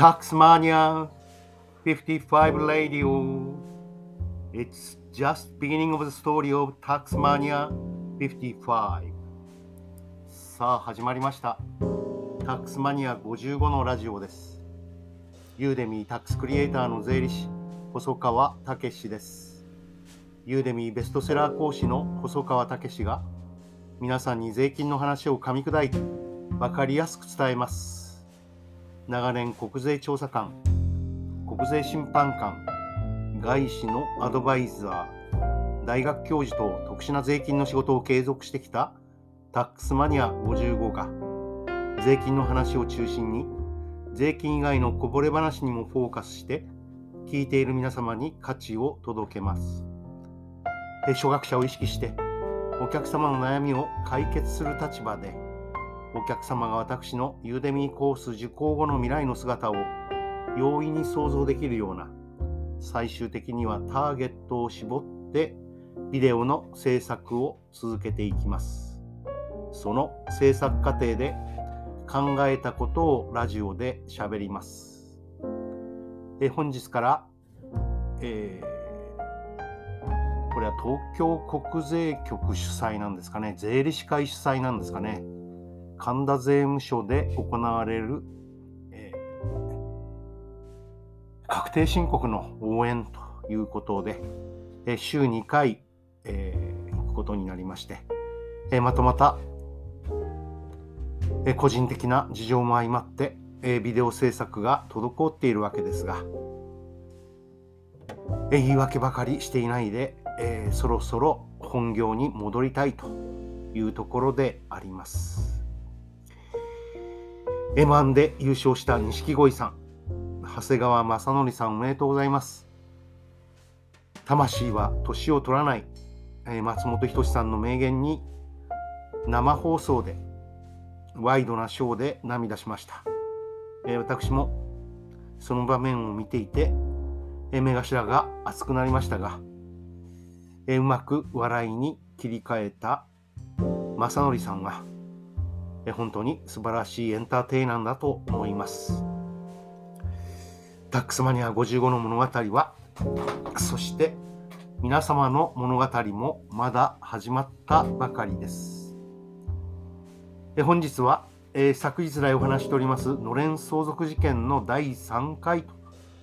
Taxmania 55 Radio. It's just beginning of the story of Taxmania 55. さあ始まりました。タックスマニア55のラジオです。ユーデミータックスクリエイターの税理士、細川武史です。ユーデミーベストセラー講師の細川武史が皆さんに税金の話を噛み砕いて分かりやすく伝えます。長年国税調査官、国税審判官、外資のアドバイザー、大学教授と特殊な税金の仕事を継続してきたタックスマニア55が税金の話を中心に税金以外のこぼれ話にもフォーカスして聞いている皆様に価値を届けます。初学者を意識してお客様の悩みを解決する立場でお客様が私のユーデミーコース受講後の未来の姿を容易に想像できるような最終的にはターゲットを絞ってビデオの制作を続けていきます。その制作過程で考えたことをラジオで喋ります。え本日から、えーこれは東京国税局主催なんですかね、税理士会主催なんですかね、神田税務署で行われる、えー確定申告の応援ということで、えー週2回、えー行くことになりまして、えーまたまた、えー個人的な事情も相まって、えービデオ制作が滞っているわけですが、えー言い訳ばかりしていないで、えーそろそろ本業に戻りたいというところであります。M1 で優勝した錦鯉さん、長谷川正則さんおめでとうございます。魂は年を取らない、えー松本人志さんの名言に生放送でワイドなショーで涙しました。えー私もその場面を見ていて、えー目頭が熱くなりましたが、えーうまく笑いに切り替えた正則さんは、本当に素晴らしいエンターテイナーだと思います。タックスマニア55の物語は、そして皆様の物語もまだ始まったばかりです。本日は、えー昨日来お話しておりますのれん相続事件の第3回と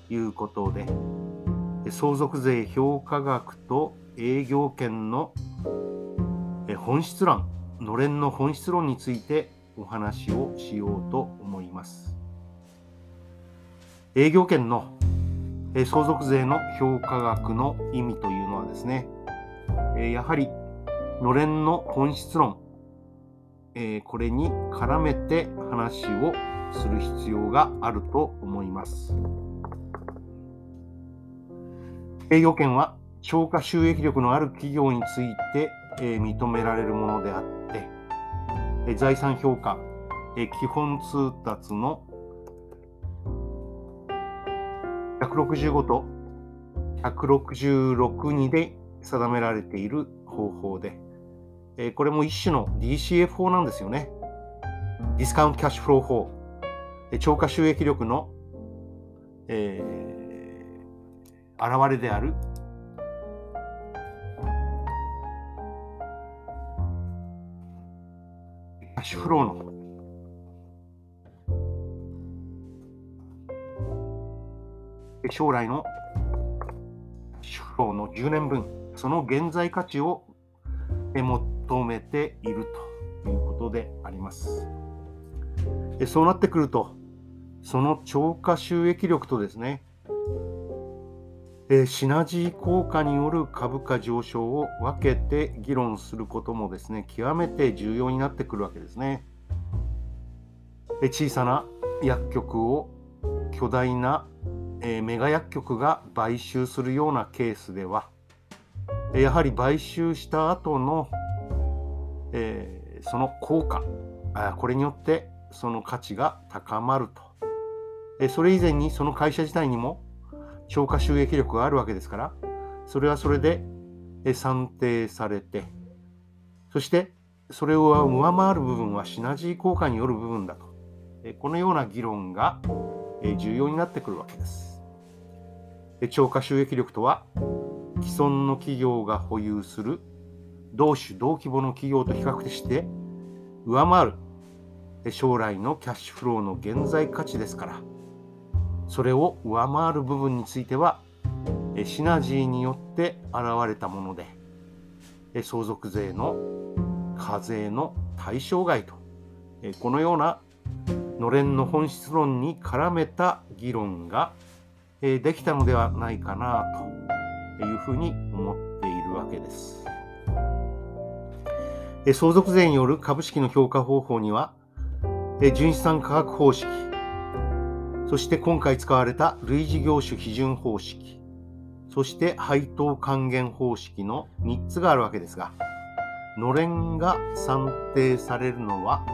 いうことで、相続税評価額と営業権の本質論、のれんの本質論についてお話をしようと思います。営業権の相続税の評価額の意味というのはですね、やはりのれんの本質論、これに絡めて話をする必要があると思います。営業権は超過収益力のある企業について、認められるものであって、財産評価、基本通達の165と166にで定められている方法で、これも一種の DCF 法なんですよね。ディスカウントキャッシュフロー法、超過収益力の、えー現れであるキャッシュフローの将来のシフローの10年分、その現在価値を求めているということであります。そうなってくると、その超過収益力とですね、えーシナジー効果による株価上昇を分けて議論することもですね、極めて重要になってくるわけですね。え小さな薬局を巨大な、えーメガ薬局が買収するようなケースでは、やはり買収した後の、えーその効果あ、これによってその価値が高まると。えそれ以前にその会社自体にも超過収益力があるわけですから、それはそれで算定されて、そしてそれを上回る部分はシナジー効果による部分だと。このような議論が重要になってくるわけです。超過収益力とは既存の企業が保有する同種同規模の企業と比較して上回る将来のキャッシュフローの現在価値ですからそれを上回る部分についてはシナジーによって現れたもので相続税の課税の対象外とこのようなのれんの本質論に絡めた議論ができたのではないかなというふうに思っているわけです。相続税による株式の評価方法には純資産価格方式そして今回使われた類似業種基準方式そして配当還元方式の3つがあるわけですがのれんが算定されるのは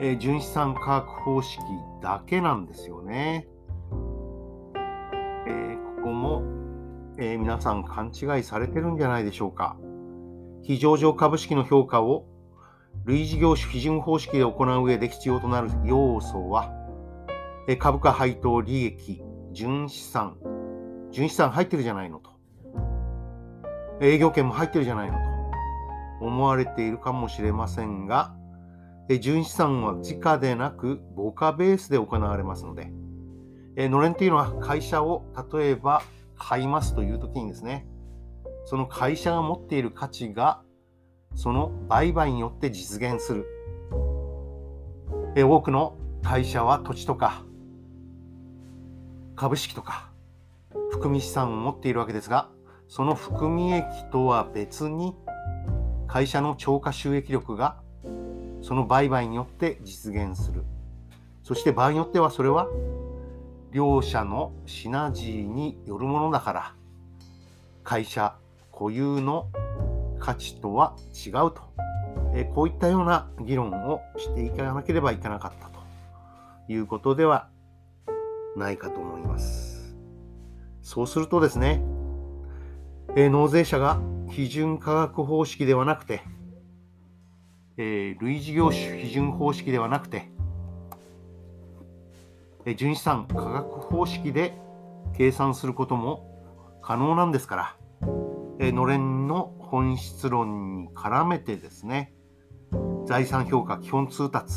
えー、純資産価格方式だけなんですよね。えー、ここも、えー、皆さん勘違いされてるんじゃないでしょうか。非上場株式の評価を類似業種基準方式で行う上で必要となる要素は、株価配当利益、純資産、純資産入ってるじゃないのと。営業権も入ってるじゃないのと思われているかもしれませんが、純資産は時価でなく母価ベースで行われますので、のれんというのは会社を例えば買いますという時にですね、その会社が持っている価値がその売買によって実現する。多くの会社は土地とか株式とか含み資産を持っているわけですが、その含み益とは別に会社の超過収益力がその売買によって実現する。そして場合によってはそれは両者のシナジーによるものだから会社固有の価値とは違うと、えこういったような議論をしていかなければいけなかったということではないかと思います。そうするとですね、え納税者が基準価格方式ではなくてえー、類似業種基準方式ではなくて、えー、純資産価格方式で計算することも可能なんですから、えー、のれんの本質論に絡めてですね、財産評価基本通達、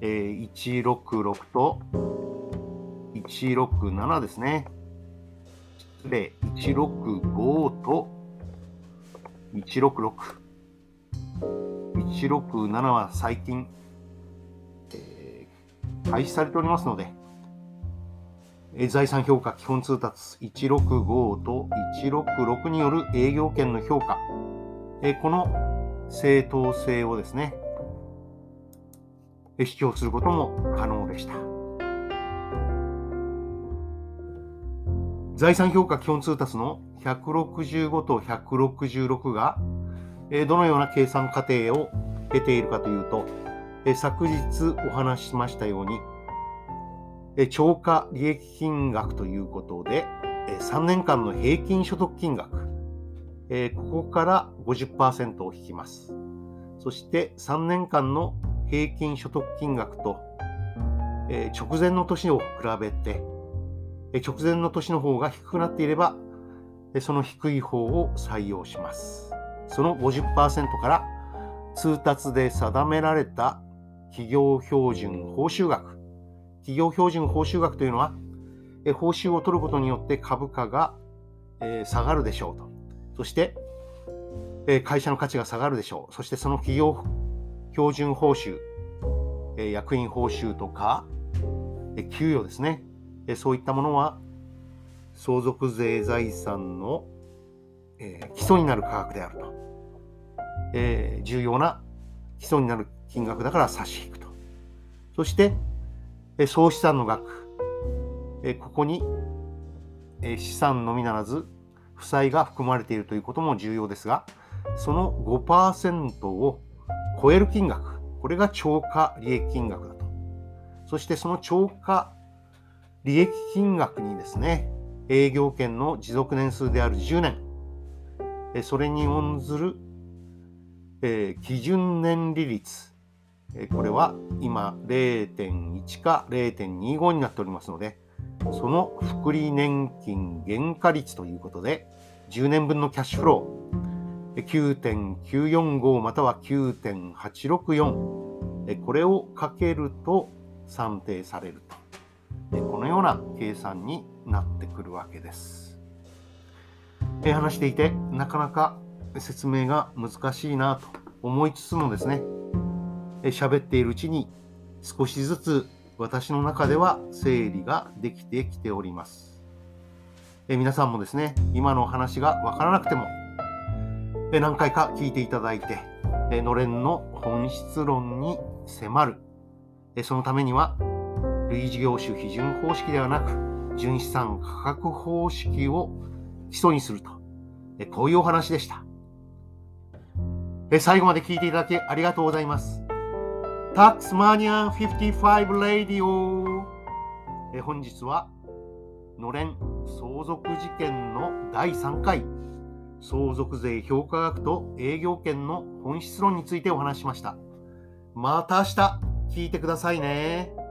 えー、166と167ですね。失礼、165と166。167は最近、えー、廃止されておりますので、え財産評価基本通達165と166による営業権の評価、えこの正当性をですね、え主張することも可能でした。財産評価基本通達の165と166がどのような計算過程を経ているかというと、昨日お話ししましたように、超過利益金額ということで、3年間の平均所得金額、ここから50%を引きます。そして3年間の平均所得金額と直前の年を比べて、直前の年の方が低くなっていれば、その低い方を採用します。その50%から通達で定められた企業標準報酬額。企業標準報酬額というのは、報酬を取ることによって株価が下がるでしょうと。そして、会社の価値が下がるでしょう。そしてその企業標準報酬、役員報酬とか、給与ですね。そういったものは相続税財産のえ基礎になる価格であると。え、重要な基礎になる金額だから差し引くと。そして、え、総資産の額、え、ここに、え、資産のみならず負債が含まれているということも重要ですが、その5%を超える金額、これが超過利益金額だと。そしてその超過利益金額にですね、営業権の持続年数である10年、それに応ずるえー、基準年利率、これは今0.1か0.25になっておりますので、その福利年金原価率ということで、10年分のキャッシュフロー、9.945または9.864、これをかけると算定されると。このような計算になってくるわけです。話していて、なかなか説明が難しいなと思いつつもですね、喋っているうちに少しずつ私の中では整理ができてきております。え皆さんもですね、今の話がわからなくても、え何回か聞いていただいて、えのれんの本質論に迫る。えそのためには、類似業種基準方式ではなく、純資産価格方式を基礎にすると。こういうお話でした。最後まで聞いていただきありがとうございます。タックスマニア55レディオえ本日はのれん相続事件の第3回相続税評価額と営業権の本質論についてお話しました。また明日聞いてくださいね。